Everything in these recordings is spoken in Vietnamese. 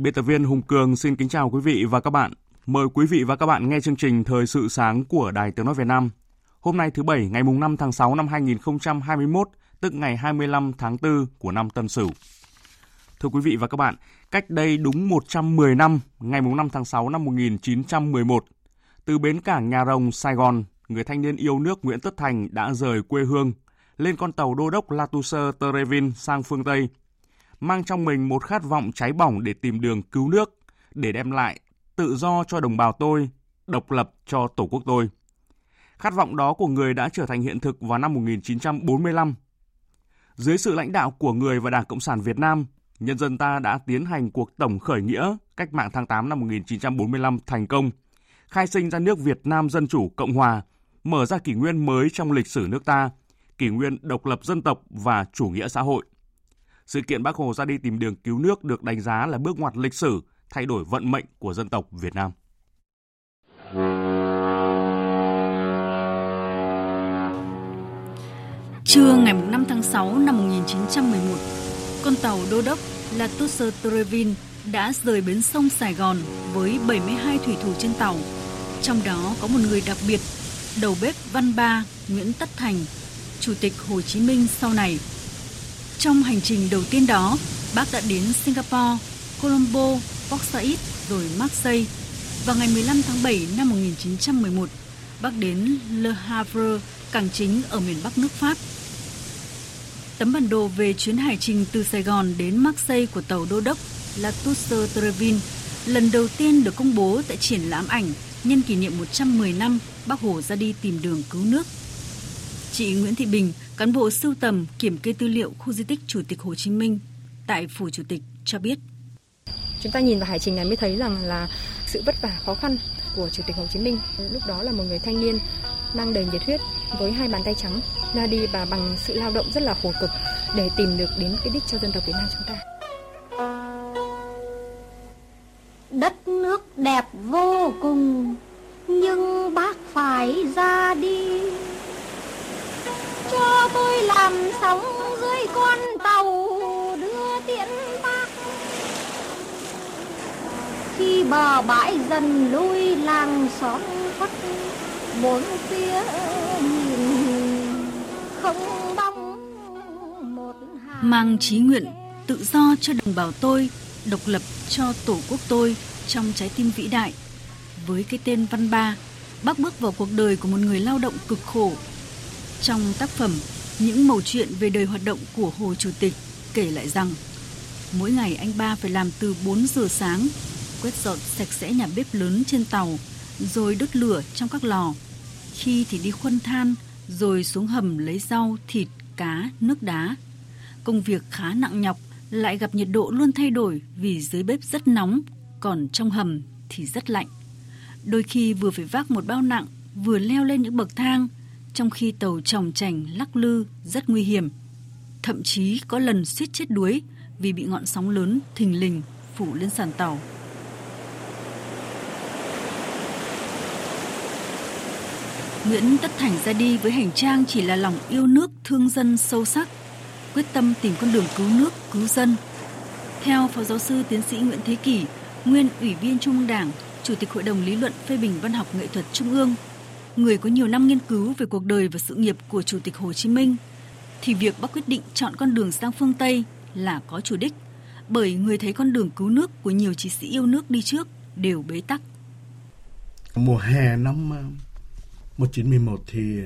Biên tập viên Hùng Cường xin kính chào quý vị và các bạn. Mời quý vị và các bạn nghe chương trình Thời sự sáng của Đài Tiếng Nói Việt Nam. Hôm nay thứ Bảy, ngày 5 tháng 6 năm 2021, tức ngày 25 tháng 4 của năm Tân Sửu. Thưa quý vị và các bạn, cách đây đúng 110 năm, ngày 5 tháng 6 năm 1911, từ bến cảng Nhà Rồng, Sài Gòn, người thanh niên yêu nước Nguyễn Tất Thành đã rời quê hương, lên con tàu đô đốc Latuser Terevin sang phương Tây – mang trong mình một khát vọng cháy bỏng để tìm đường cứu nước, để đem lại tự do cho đồng bào tôi, độc lập cho tổ quốc tôi. Khát vọng đó của người đã trở thành hiện thực vào năm 1945. Dưới sự lãnh đạo của người và Đảng Cộng sản Việt Nam, nhân dân ta đã tiến hành cuộc tổng khởi nghĩa cách mạng tháng 8 năm 1945 thành công, khai sinh ra nước Việt Nam Dân Chủ Cộng Hòa, mở ra kỷ nguyên mới trong lịch sử nước ta, kỷ nguyên độc lập dân tộc và chủ nghĩa xã hội. Sự kiện Bác Hồ ra đi tìm đường cứu nước được đánh giá là bước ngoặt lịch sử, thay đổi vận mệnh của dân tộc Việt Nam. Trưa ngày 5 tháng 6 năm 1911, con tàu đô đốc Latuser Trevin đã rời bến sông Sài Gòn với 72 thủy thủ trên tàu. Trong đó có một người đặc biệt, đầu bếp Văn Ba Nguyễn Tất Thành, Chủ tịch Hồ Chí Minh sau này trong hành trình đầu tiên đó, bác đã đến Singapore, Colombo, Port Said rồi Marseille. Vào ngày 15 tháng 7 năm 1911, bác đến Le Havre, cảng chính ở miền Bắc nước Pháp. Tấm bản đồ về chuyến hải trình từ Sài Gòn đến Marseille của tàu đô đốc La Toussaint Trevin lần đầu tiên được công bố tại triển lãm ảnh nhân kỷ niệm 110 năm Bác Hồ ra đi tìm đường cứu nước. Chị Nguyễn Thị Bình, Cán bộ sưu tầm kiểm kê tư liệu khu di tích Chủ tịch Hồ Chí Minh tại Phủ Chủ tịch cho biết. Chúng ta nhìn vào hải trình này mới thấy rằng là sự vất vả khó khăn của Chủ tịch Hồ Chí Minh. Lúc đó là một người thanh niên mang đầy nhiệt huyết với hai bàn tay trắng ra đi và bằng sự lao động rất là khổ cực để tìm được đến cái đích cho dân tộc Việt Nam chúng ta. Đất nước đẹp vô cùng nhưng bác phải ra đi cho tôi làm sóng dưới con tàu, đưa tiễn bác. Khi bờ bãi dần lui làng xóm khuất, bốn phía nhìn không bóng một hàng. Mang chí nguyện, tự do cho đồng bào tôi, độc lập cho tổ quốc tôi trong trái tim vĩ đại. Với cái tên văn ba, bác bước vào cuộc đời của một người lao động cực khổ trong tác phẩm, những mẩu chuyện về đời hoạt động của Hồ Chủ tịch kể lại rằng mỗi ngày anh ba phải làm từ 4 giờ sáng, quét dọn sạch sẽ nhà bếp lớn trên tàu, rồi đốt lửa trong các lò. Khi thì đi khuân than, rồi xuống hầm lấy rau, thịt, cá, nước đá. Công việc khá nặng nhọc, lại gặp nhiệt độ luôn thay đổi vì dưới bếp rất nóng, còn trong hầm thì rất lạnh. Đôi khi vừa phải vác một bao nặng, vừa leo lên những bậc thang, trong khi tàu tròng trành lắc lư rất nguy hiểm. Thậm chí có lần suýt chết đuối vì bị ngọn sóng lớn thình lình phủ lên sàn tàu. Nguyễn Tất Thành ra đi với hành trang chỉ là lòng yêu nước thương dân sâu sắc, quyết tâm tìm con đường cứu nước, cứu dân. Theo Phó Giáo sư Tiến sĩ Nguyễn Thế Kỷ, nguyên Ủy viên Trung ương Đảng, Chủ tịch Hội đồng Lý luận phê bình văn học nghệ thuật Trung ương người có nhiều năm nghiên cứu về cuộc đời và sự nghiệp của Chủ tịch Hồ Chí Minh, thì việc bác quyết định chọn con đường sang phương Tây là có chủ đích, bởi người thấy con đường cứu nước của nhiều chiến sĩ yêu nước đi trước đều bế tắc. Mùa hè năm ờ, 1911 thì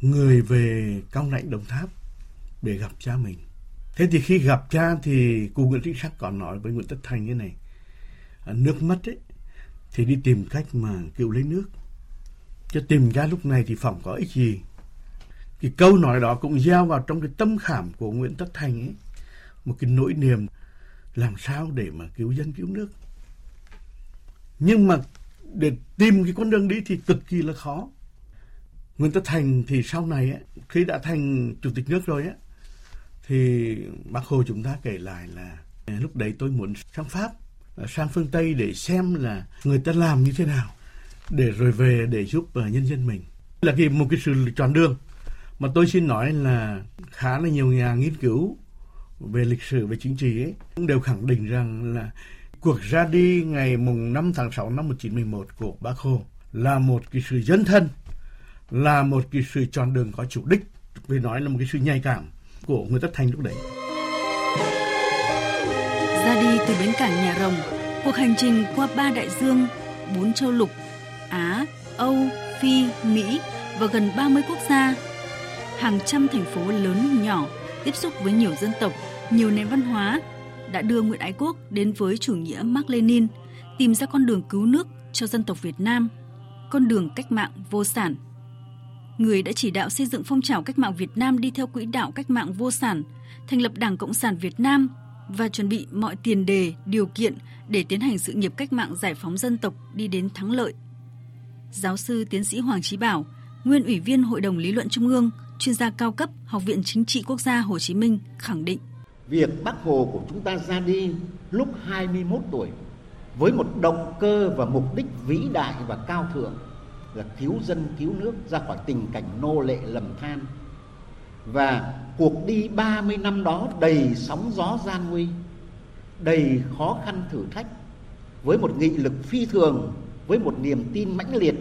người về Cao Lãnh Đồng Tháp để gặp cha mình. Thế thì khi gặp cha thì cụ Nguyễn Trinh Sắc còn nói với Nguyễn Tất Thành như này. Ờ, nước mất ấy, thì đi tìm cách mà cứu lấy nước. Chứ tìm ra lúc này thì phỏng có ích gì. Cái câu nói đó cũng gieo vào trong cái tâm khảm của Nguyễn Tất Thành ấy. Một cái nỗi niềm làm sao để mà cứu dân cứu nước. Nhưng mà để tìm cái con đường đi thì cực kỳ là khó. Nguyễn Tất Thành thì sau này ấy, khi đã thành chủ tịch nước rồi ấy, thì bác Hồ chúng ta kể lại là lúc đấy tôi muốn sang Pháp, sang phương Tây để xem là người ta làm như thế nào để rồi về để giúp ờ, nhân dân mình. Là cái một cái sự chọn đường mà tôi xin nói là khá là nhiều nhà nghiên cứu về lịch sử về chính trị ấy cũng đều khẳng định rằng là cuộc ra đi ngày mùng 5 tháng 6 năm 1911 của Bác Hồ là một cái sự dân thân, là một cái sự chọn đường có chủ đích, vì nói là một cái sự nhạy cảm của người Tất Thành lúc đấy. Ra đi từ bến cảng Nhà Rồng, cuộc hành trình qua ba đại dương, bốn châu lục, Âu, Phi, Mỹ và gần 30 quốc gia. Hàng trăm thành phố lớn nhỏ tiếp xúc với nhiều dân tộc, nhiều nền văn hóa đã đưa Nguyễn Ái Quốc đến với chủ nghĩa Mark Lenin, tìm ra con đường cứu nước cho dân tộc Việt Nam, con đường cách mạng vô sản. Người đã chỉ đạo xây dựng phong trào cách mạng Việt Nam đi theo quỹ đạo cách mạng vô sản, thành lập Đảng Cộng sản Việt Nam và chuẩn bị mọi tiền đề, điều kiện để tiến hành sự nghiệp cách mạng giải phóng dân tộc đi đến thắng lợi. Giáo sư tiến sĩ Hoàng Chí Bảo, nguyên ủy viên Hội đồng Lý luận Trung ương, chuyên gia cao cấp Học viện Chính trị Quốc gia Hồ Chí Minh khẳng định việc Bác Hồ của chúng ta ra đi lúc 21 tuổi với một động cơ và mục đích vĩ đại và cao thượng là cứu dân cứu nước ra khỏi tình cảnh nô lệ lầm than. Và cuộc đi 30 năm đó đầy sóng gió gian nguy, đầy khó khăn thử thách với một nghị lực phi thường, với một niềm tin mãnh liệt.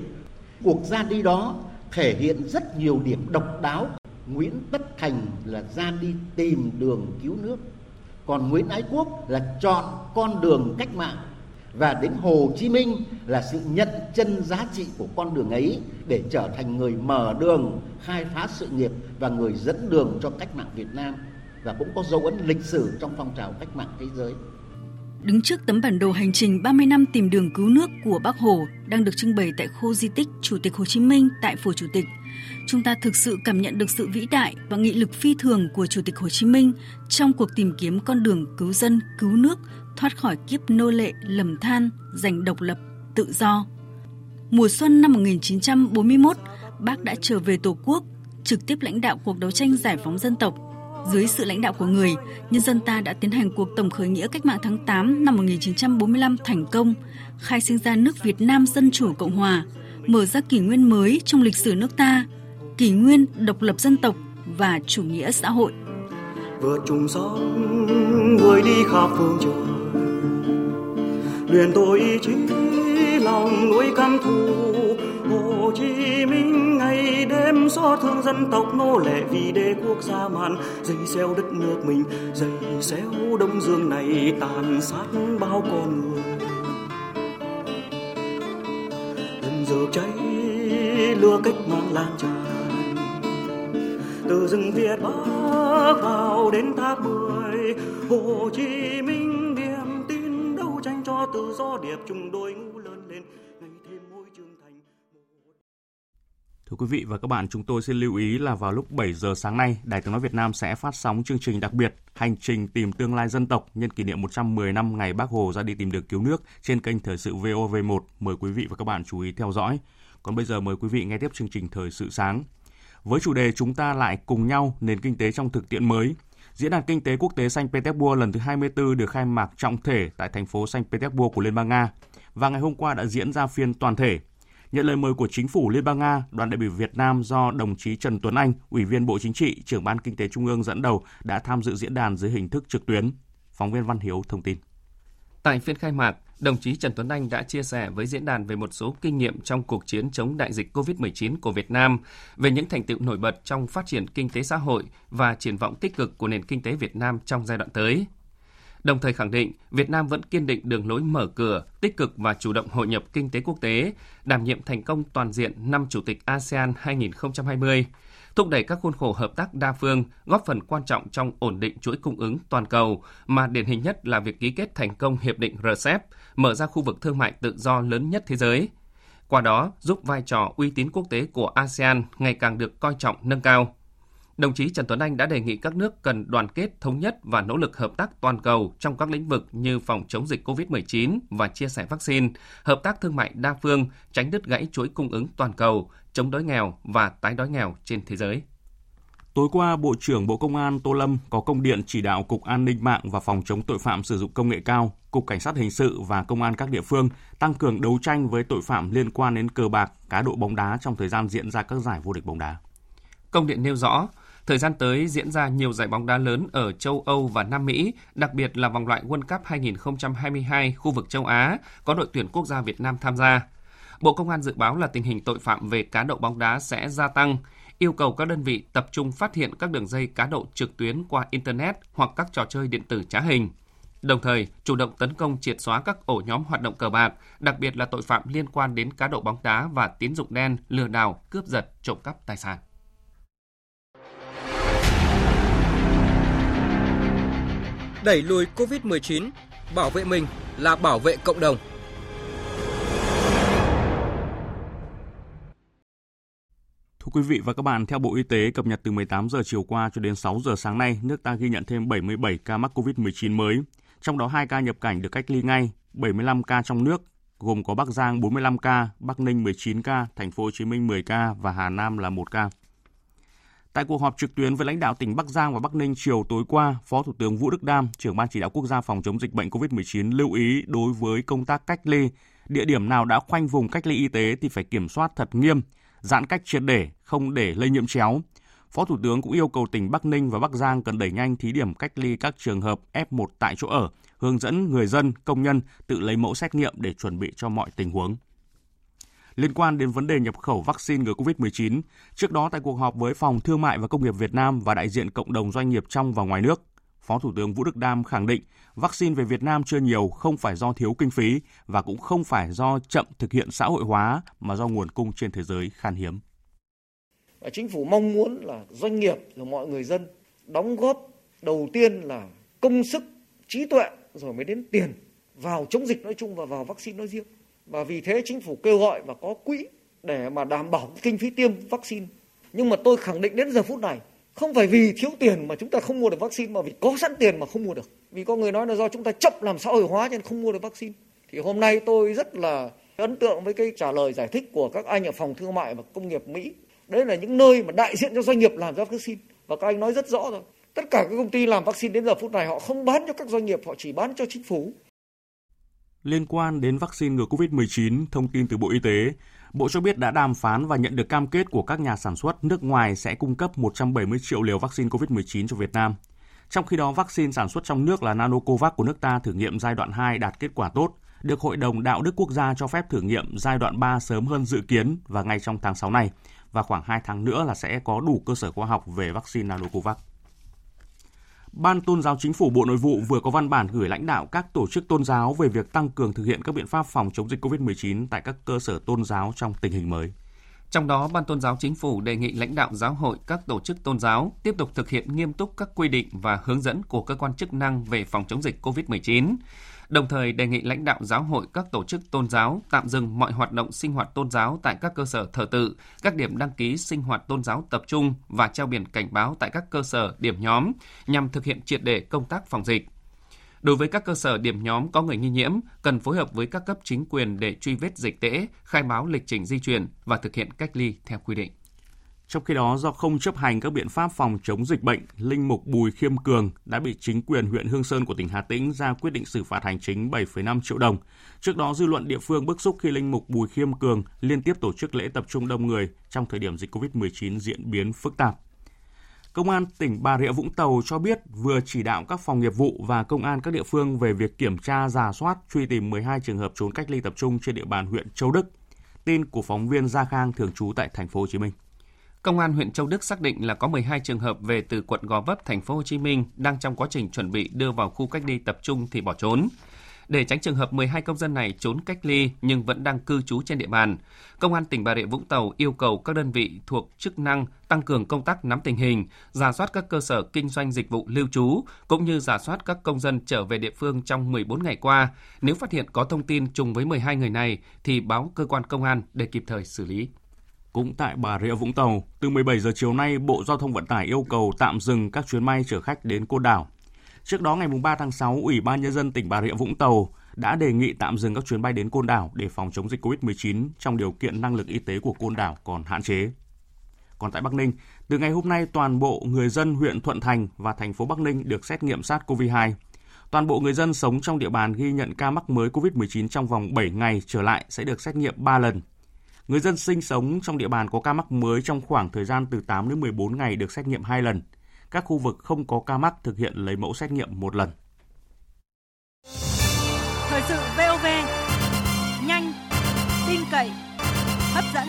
Cuộc ra đi đó thể hiện rất nhiều điểm độc đáo Nguyễn Tất Thành là ra đi tìm đường cứu nước còn Nguyễn Ái Quốc là chọn con đường cách mạng và đến Hồ Chí Minh là sự nhận chân giá trị của con đường ấy để trở thành người mở đường, khai phá sự nghiệp và người dẫn đường cho cách mạng Việt Nam và cũng có dấu ấn lịch sử trong phong trào cách mạng thế giới. Đứng trước tấm bản đồ hành trình 30 năm tìm đường cứu nước của Bác Hồ đang được trưng bày tại khu di tích Chủ tịch Hồ Chí Minh tại Phủ Chủ tịch, chúng ta thực sự cảm nhận được sự vĩ đại và nghị lực phi thường của Chủ tịch Hồ Chí Minh trong cuộc tìm kiếm con đường cứu dân, cứu nước, thoát khỏi kiếp nô lệ, lầm than, giành độc lập, tự do. Mùa xuân năm 1941, bác đã trở về Tổ quốc, trực tiếp lãnh đạo cuộc đấu tranh giải phóng dân tộc. Dưới sự lãnh đạo của người, nhân dân ta đã tiến hành cuộc tổng khởi nghĩa cách mạng tháng 8 năm 1945 thành công, khai sinh ra nước Việt Nam Dân Chủ Cộng Hòa, mở ra kỷ nguyên mới trong lịch sử nước ta, kỷ nguyên độc lập dân tộc và chủ nghĩa xã hội. Vượt trùng sóng, người đi khắp phương trời, luyện tôi ý chí lòng nuôi căm thù Hồ Chí Minh, ngày đêm xót thương dân tộc nô lệ vì đế quốc gia màn dây xeo đất nước mình, dây xeo đông dương này tàn sát bao con người. Đừng giờ cháy, lửa cách mạng lan tràn. Từ rừng Việt Bắc vào đến tháp mười Hồ Chí Minh niềm tin đấu tranh cho tự do điệp chung đôi ngũ Thưa quý vị và các bạn, chúng tôi xin lưu ý là vào lúc 7 giờ sáng nay, Đài Tiếng Nói Việt Nam sẽ phát sóng chương trình đặc biệt Hành trình tìm tương lai dân tộc nhân kỷ niệm 110 năm ngày Bác Hồ ra đi tìm đường cứu nước trên kênh Thời sự VOV1. Mời quý vị và các bạn chú ý theo dõi. Còn bây giờ mời quý vị nghe tiếp chương trình Thời sự sáng. Với chủ đề chúng ta lại cùng nhau nền kinh tế trong thực tiễn mới, Diễn đàn Kinh tế Quốc tế Saint Petersburg lần thứ 24 được khai mạc trọng thể tại thành phố Saint Petersburg của Liên bang Nga và ngày hôm qua đã diễn ra phiên toàn thể. Nhận lời mời của chính phủ Liên bang Nga, đoàn đại biểu Việt Nam do đồng chí Trần Tuấn Anh, Ủy viên Bộ Chính trị, trưởng ban Kinh tế Trung ương dẫn đầu đã tham dự diễn đàn dưới hình thức trực tuyến. Phóng viên Văn Hiếu thông tin. Tại phiên khai mạc, đồng chí Trần Tuấn Anh đã chia sẻ với diễn đàn về một số kinh nghiệm trong cuộc chiến chống đại dịch COVID-19 của Việt Nam, về những thành tựu nổi bật trong phát triển kinh tế xã hội và triển vọng tích cực của nền kinh tế Việt Nam trong giai đoạn tới. Đồng thời khẳng định Việt Nam vẫn kiên định đường lối mở cửa, tích cực và chủ động hội nhập kinh tế quốc tế, đảm nhiệm thành công toàn diện năm Chủ tịch ASEAN 2020, thúc đẩy các khuôn khổ hợp tác đa phương, góp phần quan trọng trong ổn định chuỗi cung ứng toàn cầu, mà điển hình nhất là việc ký kết thành công hiệp định RCEP, mở ra khu vực thương mại tự do lớn nhất thế giới. Qua đó, giúp vai trò uy tín quốc tế của ASEAN ngày càng được coi trọng nâng cao. Đồng chí Trần Tuấn Anh đã đề nghị các nước cần đoàn kết, thống nhất và nỗ lực hợp tác toàn cầu trong các lĩnh vực như phòng chống dịch COVID-19 và chia sẻ vaccine, hợp tác thương mại đa phương, tránh đứt gãy chuỗi cung ứng toàn cầu, chống đói nghèo và tái đói nghèo trên thế giới. Tối qua, Bộ trưởng Bộ Công an Tô Lâm có công điện chỉ đạo Cục An ninh mạng và Phòng chống tội phạm sử dụng công nghệ cao, Cục Cảnh sát Hình sự và Công an các địa phương tăng cường đấu tranh với tội phạm liên quan đến cờ bạc, cá độ bóng đá trong thời gian diễn ra các giải vô địch bóng đá. Công điện nêu rõ, Thời gian tới diễn ra nhiều giải bóng đá lớn ở châu Âu và Nam Mỹ, đặc biệt là vòng loại World Cup 2022 khu vực châu Á, có đội tuyển quốc gia Việt Nam tham gia. Bộ Công an dự báo là tình hình tội phạm về cá độ bóng đá sẽ gia tăng, yêu cầu các đơn vị tập trung phát hiện các đường dây cá độ trực tuyến qua Internet hoặc các trò chơi điện tử trá hình. Đồng thời, chủ động tấn công triệt xóa các ổ nhóm hoạt động cờ bạc, đặc biệt là tội phạm liên quan đến cá độ bóng đá và tín dụng đen, lừa đảo, cướp giật, trộm cắp tài sản. Đẩy lùi COVID-19, bảo vệ mình là bảo vệ cộng đồng. Thưa quý vị và các bạn, theo Bộ Y tế cập nhật từ 18 giờ chiều qua cho đến 6 giờ sáng nay, nước ta ghi nhận thêm 77 ca mắc COVID-19 mới, trong đó 2 ca nhập cảnh được cách ly ngay, 75 ca trong nước, gồm có Bắc Giang 45 ca, Bắc Ninh 19 ca, Thành phố Hồ Chí Minh 10 ca và Hà Nam là 1 ca. Tại cuộc họp trực tuyến với lãnh đạo tỉnh Bắc Giang và Bắc Ninh chiều tối qua, Phó Thủ tướng Vũ Đức Đam, trưởng ban chỉ đạo quốc gia phòng chống dịch bệnh COVID-19 lưu ý đối với công tác cách ly, địa điểm nào đã khoanh vùng cách ly y tế thì phải kiểm soát thật nghiêm, giãn cách triệt để, không để lây nhiễm chéo. Phó Thủ tướng cũng yêu cầu tỉnh Bắc Ninh và Bắc Giang cần đẩy nhanh thí điểm cách ly các trường hợp F1 tại chỗ ở, hướng dẫn người dân, công nhân tự lấy mẫu xét nghiệm để chuẩn bị cho mọi tình huống liên quan đến vấn đề nhập khẩu vaccine ngừa COVID-19. Trước đó tại cuộc họp với Phòng Thương mại và Công nghiệp Việt Nam và đại diện cộng đồng doanh nghiệp trong và ngoài nước, Phó Thủ tướng Vũ Đức Đam khẳng định vaccine về Việt Nam chưa nhiều không phải do thiếu kinh phí và cũng không phải do chậm thực hiện xã hội hóa mà do nguồn cung trên thế giới khan hiếm. Và chính phủ mong muốn là doanh nghiệp và mọi người dân đóng góp đầu tiên là công sức, trí tuệ rồi mới đến tiền vào chống dịch nói chung và vào vaccine nói riêng. Và vì thế chính phủ kêu gọi và có quỹ để mà đảm bảo kinh phí tiêm vaccine. Nhưng mà tôi khẳng định đến giờ phút này không phải vì thiếu tiền mà chúng ta không mua được vaccine mà vì có sẵn tiền mà không mua được. Vì có người nói là do chúng ta chậm làm xã hội hóa nên không mua được vaccine. Thì hôm nay tôi rất là ấn tượng với cái trả lời giải thích của các anh ở phòng thương mại và công nghiệp Mỹ. Đấy là những nơi mà đại diện cho doanh nghiệp làm ra vaccine. Và các anh nói rất rõ rồi. Tất cả các công ty làm vaccine đến giờ phút này họ không bán cho các doanh nghiệp, họ chỉ bán cho chính phủ. Liên quan đến vaccine ngừa COVID-19, thông tin từ Bộ Y tế, Bộ cho biết đã đàm phán và nhận được cam kết của các nhà sản xuất nước ngoài sẽ cung cấp 170 triệu liều vaccine COVID-19 cho Việt Nam. Trong khi đó, vaccine sản xuất trong nước là Nanocovax của nước ta thử nghiệm giai đoạn 2 đạt kết quả tốt, được Hội đồng Đạo đức Quốc gia cho phép thử nghiệm giai đoạn 3 sớm hơn dự kiến và ngay trong tháng 6 này, và khoảng 2 tháng nữa là sẽ có đủ cơ sở khoa học về vaccine Nanocovax. Ban Tôn giáo Chính phủ Bộ Nội vụ vừa có văn bản gửi lãnh đạo các tổ chức tôn giáo về việc tăng cường thực hiện các biện pháp phòng chống dịch COVID-19 tại các cơ sở tôn giáo trong tình hình mới. Trong đó, Ban Tôn giáo Chính phủ đề nghị lãnh đạo giáo hội các tổ chức tôn giáo tiếp tục thực hiện nghiêm túc các quy định và hướng dẫn của cơ quan chức năng về phòng chống dịch COVID-19 đồng thời đề nghị lãnh đạo giáo hội các tổ chức tôn giáo tạm dừng mọi hoạt động sinh hoạt tôn giáo tại các cơ sở thờ tự, các điểm đăng ký sinh hoạt tôn giáo tập trung và treo biển cảnh báo tại các cơ sở điểm nhóm nhằm thực hiện triệt để công tác phòng dịch. Đối với các cơ sở điểm nhóm có người nghi nhiễm, cần phối hợp với các cấp chính quyền để truy vết dịch tễ, khai báo lịch trình di chuyển và thực hiện cách ly theo quy định. Trong khi đó, do không chấp hành các biện pháp phòng chống dịch bệnh, Linh Mục Bùi Khiêm Cường đã bị chính quyền huyện Hương Sơn của tỉnh Hà Tĩnh ra quyết định xử phạt hành chính 7,5 triệu đồng. Trước đó, dư luận địa phương bức xúc khi Linh Mục Bùi Khiêm Cường liên tiếp tổ chức lễ tập trung đông người trong thời điểm dịch COVID-19 diễn biến phức tạp. Công an tỉnh Bà Rịa Vũng Tàu cho biết vừa chỉ đạo các phòng nghiệp vụ và công an các địa phương về việc kiểm tra, giả soát, truy tìm 12 trường hợp trốn cách ly tập trung trên địa bàn huyện Châu Đức. Tin của phóng viên Gia Khang thường trú tại thành phố Hồ Chí Minh. Công an huyện Châu Đức xác định là có 12 trường hợp về từ quận Gò Vấp, thành phố Hồ Chí Minh đang trong quá trình chuẩn bị đưa vào khu cách ly tập trung thì bỏ trốn. Để tránh trường hợp 12 công dân này trốn cách ly nhưng vẫn đang cư trú trên địa bàn, Công an tỉnh Bà Rịa Vũng Tàu yêu cầu các đơn vị thuộc chức năng tăng cường công tác nắm tình hình, giả soát các cơ sở kinh doanh dịch vụ lưu trú, cũng như giả soát các công dân trở về địa phương trong 14 ngày qua. Nếu phát hiện có thông tin trùng với 12 người này thì báo cơ quan công an để kịp thời xử lý. Cũng tại Bà Rịa Vũng Tàu, từ 17 giờ chiều nay, Bộ Giao thông Vận tải yêu cầu tạm dừng các chuyến bay chở khách đến Côn Đảo. Trước đó ngày 3 tháng 6, Ủy ban Nhân dân tỉnh Bà Rịa Vũng Tàu đã đề nghị tạm dừng các chuyến bay đến Côn Đảo để phòng chống dịch COVID-19 trong điều kiện năng lực y tế của Côn Đảo còn hạn chế. Còn tại Bắc Ninh, từ ngày hôm nay toàn bộ người dân huyện Thuận Thành và thành phố Bắc Ninh được xét nghiệm SARS-CoV-2. Toàn bộ người dân sống trong địa bàn ghi nhận ca mắc mới COVID-19 trong vòng 7 ngày trở lại sẽ được xét nghiệm 3 lần. Người dân sinh sống trong địa bàn có ca mắc mới trong khoảng thời gian từ 8 đến 14 ngày được xét nghiệm 2 lần. Các khu vực không có ca mắc thực hiện lấy mẫu xét nghiệm một lần. Thời sự VOV, nhanh, tin cậy, hấp dẫn.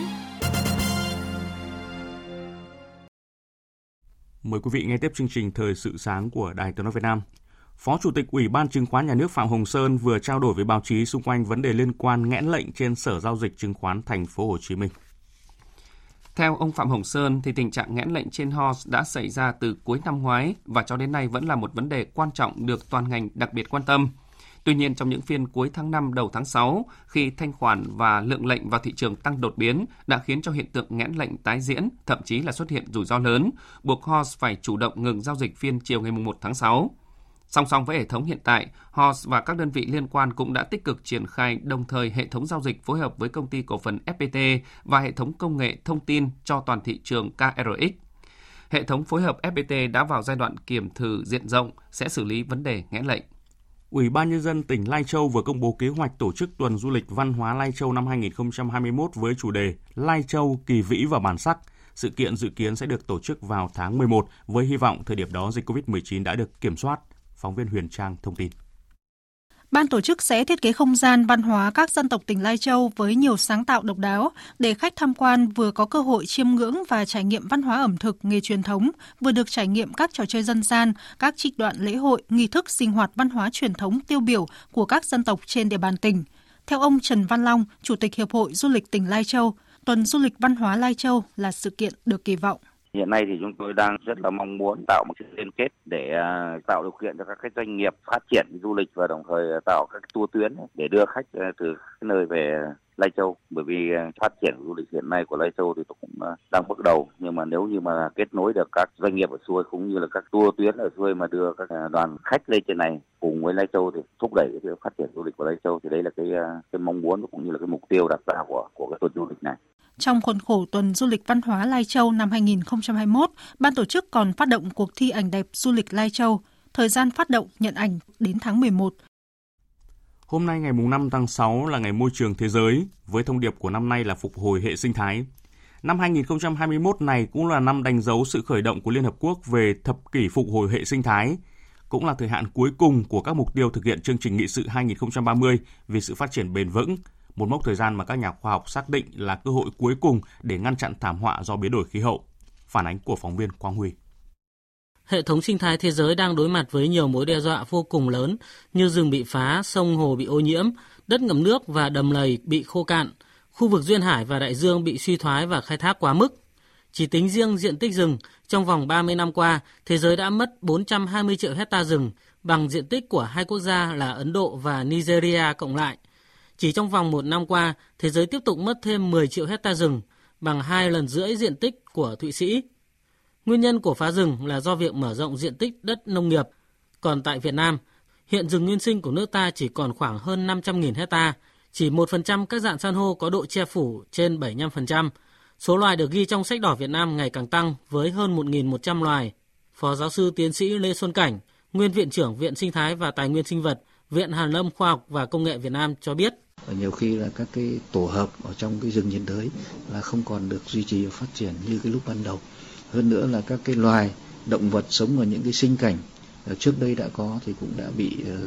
Mời quý vị nghe tiếp chương trình Thời sự sáng của Đài Tiếng nói Việt Nam. Phó Chủ tịch Ủy ban Chứng khoán Nhà nước Phạm Hồng Sơn vừa trao đổi với báo chí xung quanh vấn đề liên quan nghẽn lệnh trên Sở giao dịch chứng khoán Thành phố Hồ Chí Minh. Theo ông Phạm Hồng Sơn thì tình trạng nghẽn lệnh trên HOS đã xảy ra từ cuối năm ngoái và cho đến nay vẫn là một vấn đề quan trọng được toàn ngành đặc biệt quan tâm. Tuy nhiên trong những phiên cuối tháng 5 đầu tháng 6, khi thanh khoản và lượng lệnh vào thị trường tăng đột biến đã khiến cho hiện tượng nghẽn lệnh tái diễn, thậm chí là xuất hiện rủi ro lớn, buộc HOS phải chủ động ngừng giao dịch phiên chiều ngày 1 tháng 6. Song song với hệ thống hiện tại, HOS và các đơn vị liên quan cũng đã tích cực triển khai đồng thời hệ thống giao dịch phối hợp với công ty cổ phần FPT và hệ thống công nghệ thông tin cho toàn thị trường KRX. Hệ thống phối hợp FPT đã vào giai đoạn kiểm thử diện rộng sẽ xử lý vấn đề nghẽn lệnh. Ủy ban Nhân dân tỉnh Lai Châu vừa công bố kế hoạch tổ chức tuần du lịch văn hóa Lai Châu năm 2021 với chủ đề Lai Châu, kỳ vĩ và bản sắc. Sự kiện dự kiến sẽ được tổ chức vào tháng 11 với hy vọng thời điểm đó dịch COVID-19 đã được kiểm soát. Phóng viên Huyền Trang thông tin. Ban tổ chức sẽ thiết kế không gian văn hóa các dân tộc tỉnh Lai Châu với nhiều sáng tạo độc đáo để khách tham quan vừa có cơ hội chiêm ngưỡng và trải nghiệm văn hóa ẩm thực, nghề truyền thống, vừa được trải nghiệm các trò chơi dân gian, các trích đoạn lễ hội, nghi thức sinh hoạt văn hóa truyền thống tiêu biểu của các dân tộc trên địa bàn tỉnh. Theo ông Trần Văn Long, Chủ tịch Hiệp hội Du lịch tỉnh Lai Châu, tuần du lịch văn hóa Lai Châu là sự kiện được kỳ vọng. Hiện nay thì chúng tôi đang rất là mong muốn tạo một sự liên kết để à, tạo điều kiện cho các cái doanh nghiệp phát triển du lịch và đồng thời à, tạo các tour tuyến để đưa khách à, từ cái nơi về Lai Châu bởi vì phát triển du lịch hiện nay của Lai Châu thì cũng đang bước đầu nhưng mà nếu như mà kết nối được các doanh nghiệp ở xuôi cũng như là các tour tuyến ở xuôi mà đưa các đoàn khách lên trên này cùng với Lai Châu thì thúc đẩy cái phát triển du lịch của Lai Châu thì đấy là cái cái mong muốn cũng như là cái mục tiêu đặt ra của của cái tuần du lịch này. Trong khuôn khổ tuần du lịch văn hóa Lai Châu năm 2021, ban tổ chức còn phát động cuộc thi ảnh đẹp du lịch Lai Châu. Thời gian phát động nhận ảnh đến tháng 11. Hôm nay ngày 5 tháng 6 là ngày môi trường thế giới, với thông điệp của năm nay là phục hồi hệ sinh thái. Năm 2021 này cũng là năm đánh dấu sự khởi động của Liên Hợp Quốc về thập kỷ phục hồi hệ sinh thái, cũng là thời hạn cuối cùng của các mục tiêu thực hiện chương trình nghị sự 2030 vì sự phát triển bền vững, một mốc thời gian mà các nhà khoa học xác định là cơ hội cuối cùng để ngăn chặn thảm họa do biến đổi khí hậu. Phản ánh của phóng viên Quang Huy. Hệ thống sinh thái thế giới đang đối mặt với nhiều mối đe dọa vô cùng lớn như rừng bị phá, sông hồ bị ô nhiễm, đất ngầm nước và đầm lầy bị khô cạn, khu vực duyên hải và đại dương bị suy thoái và khai thác quá mức. Chỉ tính riêng diện tích rừng, trong vòng 30 năm qua, thế giới đã mất 420 triệu hecta rừng, bằng diện tích của hai quốc gia là Ấn Độ và Nigeria cộng lại – chỉ trong vòng một năm qua, thế giới tiếp tục mất thêm 10 triệu hecta rừng, bằng hai lần rưỡi diện tích của Thụy Sĩ. Nguyên nhân của phá rừng là do việc mở rộng diện tích đất nông nghiệp. Còn tại Việt Nam, hiện rừng nguyên sinh của nước ta chỉ còn khoảng hơn 500.000 hecta, chỉ 1% các dạng san hô có độ che phủ trên 75%. Số loài được ghi trong sách đỏ Việt Nam ngày càng tăng với hơn 1.100 loài. Phó giáo sư tiến sĩ Lê Xuân Cảnh, nguyên viện trưởng Viện Sinh thái và Tài nguyên sinh vật, Viện Hàn lâm Khoa học và Công nghệ Việt Nam cho biết và nhiều khi là các cái tổ hợp ở trong cái rừng nhiệt đới là không còn được duy trì và phát triển như cái lúc ban đầu. Hơn nữa là các cái loài động vật sống ở những cái sinh cảnh ờ, trước đây đã có thì cũng đã bị ờ,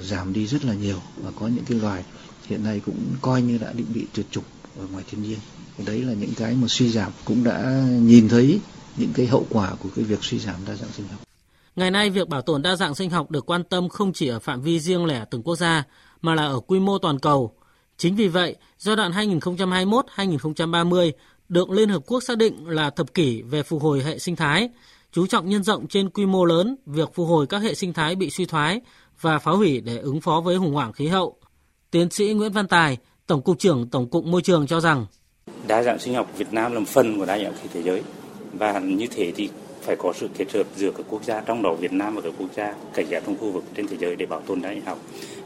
giảm đi rất là nhiều. Và có những cái loài hiện nay cũng coi như đã định bị tuyệt chủng ở ngoài thiên nhiên. Đấy là những cái mà suy giảm. Cũng đã nhìn thấy những cái hậu quả của cái việc suy giảm đa dạng sinh học. Ngày nay, việc bảo tồn đa dạng sinh học được quan tâm không chỉ ở phạm vi riêng lẻ từng quốc gia, mà là ở quy mô toàn cầu. Chính vì vậy, giai đoạn 2021-2030 được Liên Hợp Quốc xác định là thập kỷ về phục hồi hệ sinh thái, chú trọng nhân rộng trên quy mô lớn việc phục hồi các hệ sinh thái bị suy thoái và phá hủy để ứng phó với khủng hoảng khí hậu. Tiến sĩ Nguyễn Văn Tài, Tổng cục trưởng Tổng cục Môi trường cho rằng đa dạng sinh học Việt Nam là một phần của đa dạng khí thế giới và như thế thì phải có sự kết hợp giữa các quốc gia trong đó Việt Nam và các quốc gia cảnh giác trong khu vực trên thế giới để bảo tồn đa dạng học.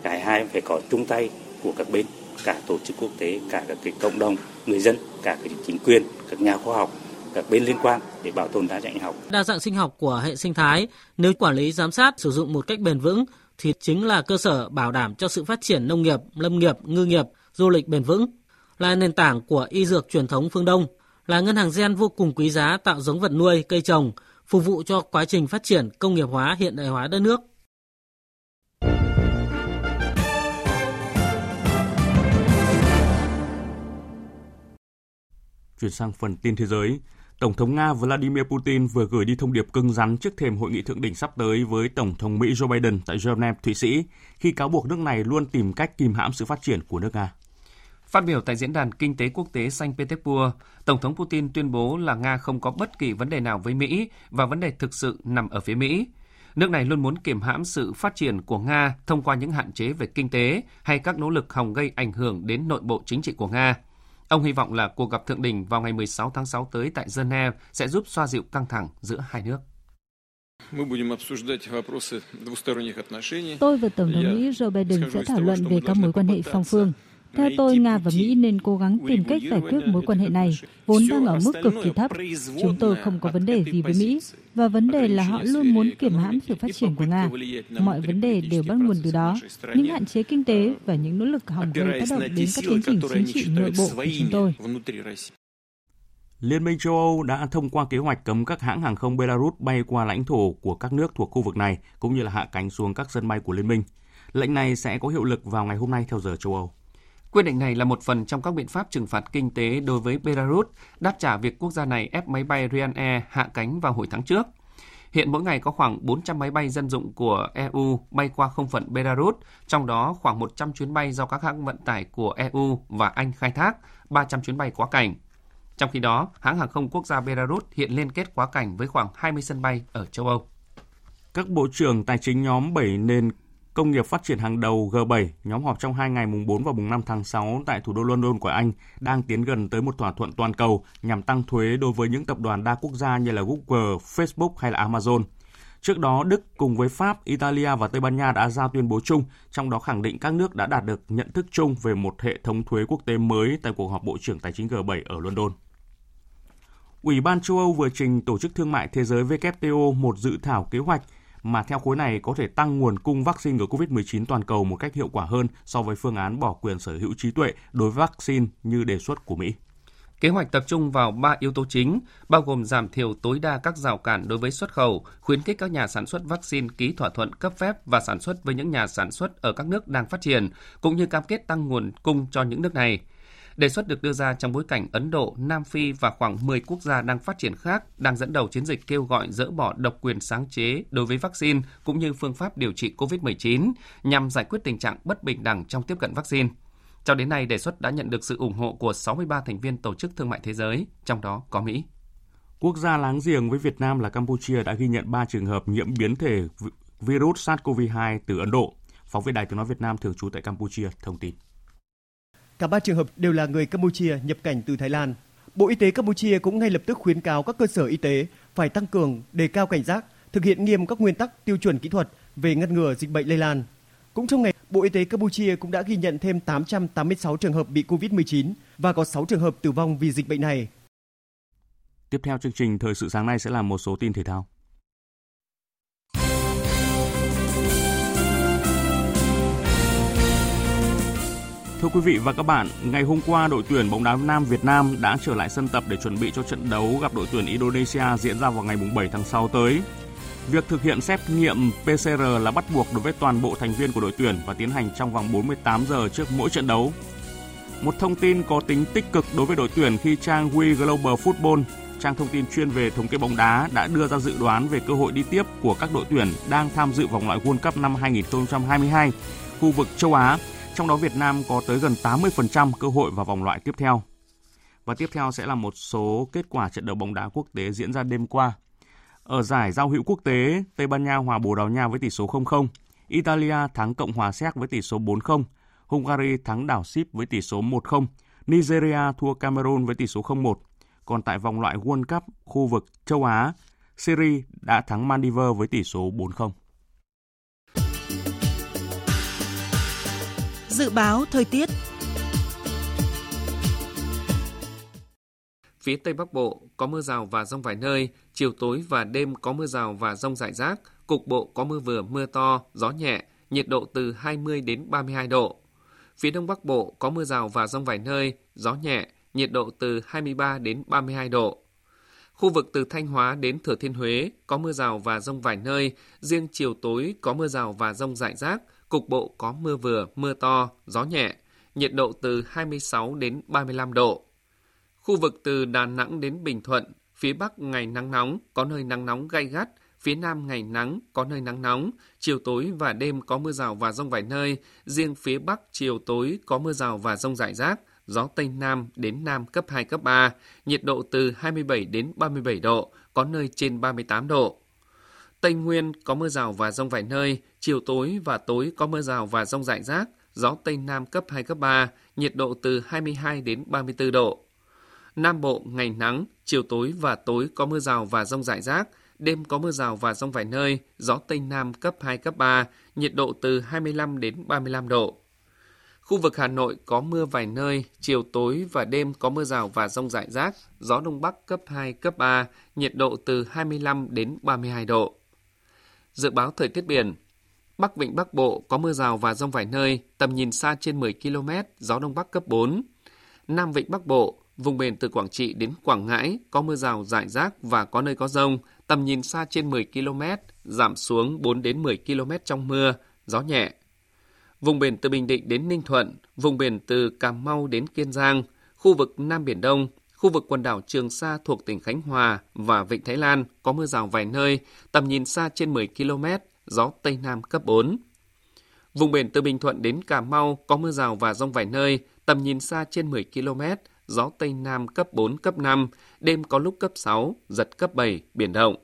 Cái hai phải có chung tay của các bên, cả tổ chức quốc tế, cả các cái cộng đồng, người dân, cả cái chính quyền, các nhà khoa học, các bên liên quan để bảo tồn đa dạng học. Đa dạng sinh học của hệ sinh thái nếu quản lý giám sát sử dụng một cách bền vững thì chính là cơ sở bảo đảm cho sự phát triển nông nghiệp, lâm nghiệp, ngư nghiệp, du lịch bền vững, là nền tảng của y dược truyền thống phương Đông, là ngân hàng gen vô cùng quý giá tạo giống vật nuôi, cây trồng, phục vụ cho quá trình phát triển công nghiệp hóa hiện đại hóa đất nước. Chuyển sang phần tin thế giới, Tổng thống Nga Vladimir Putin vừa gửi đi thông điệp cứng rắn trước thềm hội nghị thượng đỉnh sắp tới với Tổng thống Mỹ Joe Biden tại Geneva, Thụy Sĩ, khi cáo buộc nước này luôn tìm cách kìm hãm sự phát triển của nước Nga. Phát biểu tại diễn đàn kinh tế quốc tế Saint Petersburg, Tổng thống Putin tuyên bố là Nga không có bất kỳ vấn đề nào với Mỹ và vấn đề thực sự nằm ở phía Mỹ. Nước này luôn muốn kiềm hãm sự phát triển của Nga thông qua những hạn chế về kinh tế hay các nỗ lực hòng gây ảnh hưởng đến nội bộ chính trị của Nga. Ông hy vọng là cuộc gặp thượng đỉnh vào ngày 16 tháng 6 tới tại Geneva sẽ giúp xoa dịu căng thẳng giữa hai nước. Tôi và Tổng thống Mỹ Joe Biden sẽ thảo luận về các mối quan hệ song phương. Theo tôi, Nga và Mỹ nên cố gắng tìm cách giải quyết mối quan hệ này, vốn đang ở mức cực kỳ thấp. Chúng tôi không có vấn đề gì với Mỹ, và vấn đề là họ luôn muốn kiểm hãm sự phát triển của Nga. Mọi vấn đề đều bắt nguồn từ đó, những hạn chế kinh tế và những nỗ lực hòng gây tác động đến các tiến trình chính trị nội bộ của chúng tôi. Liên minh châu Âu đã thông qua kế hoạch cấm các hãng hàng không Belarus bay qua lãnh thổ của các nước thuộc khu vực này, cũng như là hạ cánh xuống các sân bay của Liên minh. Lệnh này sẽ có hiệu lực vào ngày hôm nay theo giờ châu Âu. Quyết định này là một phần trong các biện pháp trừng phạt kinh tế đối với Belarus, đáp trả việc quốc gia này ép máy bay Ryanair hạ cánh vào hồi tháng trước. Hiện mỗi ngày có khoảng 400 máy bay dân dụng của EU bay qua không phận Belarus, trong đó khoảng 100 chuyến bay do các hãng vận tải của EU và Anh khai thác, 300 chuyến bay quá cảnh. Trong khi đó, hãng hàng không quốc gia Belarus hiện liên kết quá cảnh với khoảng 20 sân bay ở châu Âu. Các bộ trưởng tài chính nhóm 7 nền công nghiệp phát triển hàng đầu G7, nhóm họp trong hai ngày mùng 4 và mùng 5 tháng 6 tại thủ đô London của Anh, đang tiến gần tới một thỏa thuận toàn cầu nhằm tăng thuế đối với những tập đoàn đa quốc gia như là Google, Facebook hay là Amazon. Trước đó, Đức cùng với Pháp, Italia và Tây Ban Nha đã ra tuyên bố chung, trong đó khẳng định các nước đã đạt được nhận thức chung về một hệ thống thuế quốc tế mới tại cuộc họp Bộ trưởng Tài chính G7 ở London. Ủy ban châu Âu vừa trình Tổ chức Thương mại Thế giới WTO một dự thảo kế hoạch mà theo khối này có thể tăng nguồn cung vaccine ngừa COVID-19 toàn cầu một cách hiệu quả hơn so với phương án bỏ quyền sở hữu trí tuệ đối với vaccine như đề xuất của Mỹ. Kế hoạch tập trung vào ba yếu tố chính, bao gồm giảm thiểu tối đa các rào cản đối với xuất khẩu, khuyến khích các nhà sản xuất vaccine ký thỏa thuận cấp phép và sản xuất với những nhà sản xuất ở các nước đang phát triển, cũng như cam kết tăng nguồn cung cho những nước này. Đề xuất được đưa ra trong bối cảnh Ấn Độ, Nam Phi và khoảng 10 quốc gia đang phát triển khác đang dẫn đầu chiến dịch kêu gọi dỡ bỏ độc quyền sáng chế đối với vaccine cũng như phương pháp điều trị COVID-19 nhằm giải quyết tình trạng bất bình đẳng trong tiếp cận vaccine. Cho đến nay, đề xuất đã nhận được sự ủng hộ của 63 thành viên Tổ chức Thương mại Thế giới, trong đó có Mỹ. Quốc gia láng giềng với Việt Nam là Campuchia đã ghi nhận 3 trường hợp nhiễm biến thể virus SARS-CoV-2 từ Ấn Độ. Phóng viên Đài tiếng nói Việt Nam thường trú tại Campuchia thông tin. Cả ba trường hợp đều là người Campuchia nhập cảnh từ Thái Lan. Bộ Y tế Campuchia cũng ngay lập tức khuyến cáo các cơ sở y tế phải tăng cường đề cao cảnh giác, thực hiện nghiêm các nguyên tắc tiêu chuẩn kỹ thuật về ngăn ngừa dịch bệnh lây lan. Cũng trong ngày, Bộ Y tế Campuchia cũng đã ghi nhận thêm 886 trường hợp bị COVID-19 và có 6 trường hợp tử vong vì dịch bệnh này. Tiếp theo chương trình Thời sự sáng nay sẽ là một số tin thể thao. Thưa quý vị và các bạn, ngày hôm qua đội tuyển bóng đá nam Việt Nam đã trở lại sân tập để chuẩn bị cho trận đấu gặp đội tuyển Indonesia diễn ra vào ngày 7 tháng 6 tới. Việc thực hiện xét nghiệm PCR là bắt buộc đối với toàn bộ thành viên của đội tuyển và tiến hành trong vòng 48 giờ trước mỗi trận đấu. Một thông tin có tính tích cực đối với đội tuyển khi trang We Global Football, trang thông tin chuyên về thống kê bóng đá đã đưa ra dự đoán về cơ hội đi tiếp của các đội tuyển đang tham dự vòng loại World Cup năm 2022 khu vực châu Á trong đó Việt Nam có tới gần 80% cơ hội vào vòng loại tiếp theo. Và tiếp theo sẽ là một số kết quả trận đấu bóng đá quốc tế diễn ra đêm qua. Ở giải giao hữu quốc tế, Tây Ban Nha hòa Bồ Đào Nha với tỷ số 0-0, Italia thắng Cộng hòa Séc với tỷ số 4-0, Hungary thắng đảo Ship với tỷ số 1-0, Nigeria thua Cameroon với tỷ số 0-1. Còn tại vòng loại World Cup khu vực châu Á, Syria đã thắng Maldives với tỷ số 4-0. Dự báo thời tiết Phía Tây Bắc Bộ có mưa rào và rông vài nơi, chiều tối và đêm có mưa rào và rông rải rác, cục bộ có mưa vừa mưa to, gió nhẹ, nhiệt độ từ 20 đến 32 độ. Phía Đông Bắc Bộ có mưa rào và rông vài nơi, gió nhẹ, nhiệt độ từ 23 đến 32 độ. Khu vực từ Thanh Hóa đến Thừa Thiên Huế có mưa rào và rông vài nơi, riêng chiều tối có mưa rào và rông rải rác, cục bộ có mưa vừa, mưa to, gió nhẹ, nhiệt độ từ 26 đến 35 độ. Khu vực từ Đà Nẵng đến Bình Thuận, phía Bắc ngày nắng nóng, có nơi nắng nóng gay gắt, phía Nam ngày nắng, có nơi nắng nóng, chiều tối và đêm có mưa rào và rông vài nơi, riêng phía Bắc chiều tối có mưa rào và rông rải rác, gió Tây Nam đến Nam cấp 2, cấp 3, nhiệt độ từ 27 đến 37 độ, có nơi trên 38 độ. Tây Nguyên có mưa rào và rông vài nơi, chiều tối và tối có mưa rào và rông rải rác, gió Tây Nam cấp 2, cấp 3, nhiệt độ từ 22 đến 34 độ. Nam Bộ ngày nắng, chiều tối và tối có mưa rào và rông rải rác, đêm có mưa rào và rông vài nơi, gió Tây Nam cấp 2, cấp 3, nhiệt độ từ 25 đến 35 độ. Khu vực Hà Nội có mưa vài nơi, chiều tối và đêm có mưa rào và rông rải rác, gió Đông Bắc cấp 2, cấp 3, nhiệt độ từ 25 đến 32 độ. Dự báo thời tiết biển, Bắc Vịnh Bắc Bộ có mưa rào và rông vài nơi, tầm nhìn xa trên 10 km, gió Đông Bắc cấp 4. Nam Vịnh Bắc Bộ, vùng biển từ Quảng Trị đến Quảng Ngãi có mưa rào rải rác và có nơi có rông, tầm nhìn xa trên 10 km, giảm xuống 4 đến 10 km trong mưa, gió nhẹ. Vùng biển từ Bình Định đến Ninh Thuận, vùng biển từ Cà Mau đến Kiên Giang, khu vực Nam Biển Đông, khu vực quần đảo Trường Sa thuộc tỉnh Khánh Hòa và Vịnh Thái Lan có mưa rào vài nơi, tầm nhìn xa trên 10 km, gió Tây Nam cấp 4. Vùng biển từ Bình Thuận đến Cà Mau có mưa rào và rông vài nơi, tầm nhìn xa trên 10 km, gió Tây Nam cấp 4, cấp 5, đêm có lúc cấp 6, giật cấp 7, biển động.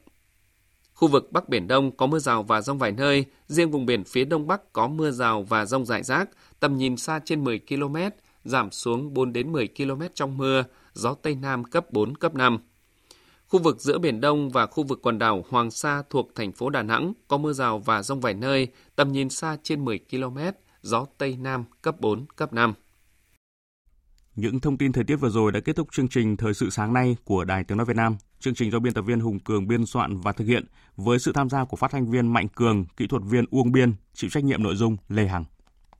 Khu vực Bắc Biển Đông có mưa rào và rông vài nơi, riêng vùng biển phía Đông Bắc có mưa rào và rông rải rác, tầm nhìn xa trên 10 km, giảm xuống 4 đến 10 km trong mưa, gió Tây Nam cấp 4, cấp 5. Khu vực giữa Biển Đông và khu vực quần đảo Hoàng Sa thuộc thành phố Đà Nẵng có mưa rào và rông vài nơi, tầm nhìn xa trên 10 km, gió Tây Nam cấp 4, cấp 5. Những thông tin thời tiết vừa rồi đã kết thúc chương trình Thời sự sáng nay của Đài Tiếng Nói Việt Nam. Chương trình do biên tập viên Hùng Cường biên soạn và thực hiện với sự tham gia của phát thanh viên Mạnh Cường, kỹ thuật viên Uông Biên, chịu trách nhiệm nội dung Lê Hằng.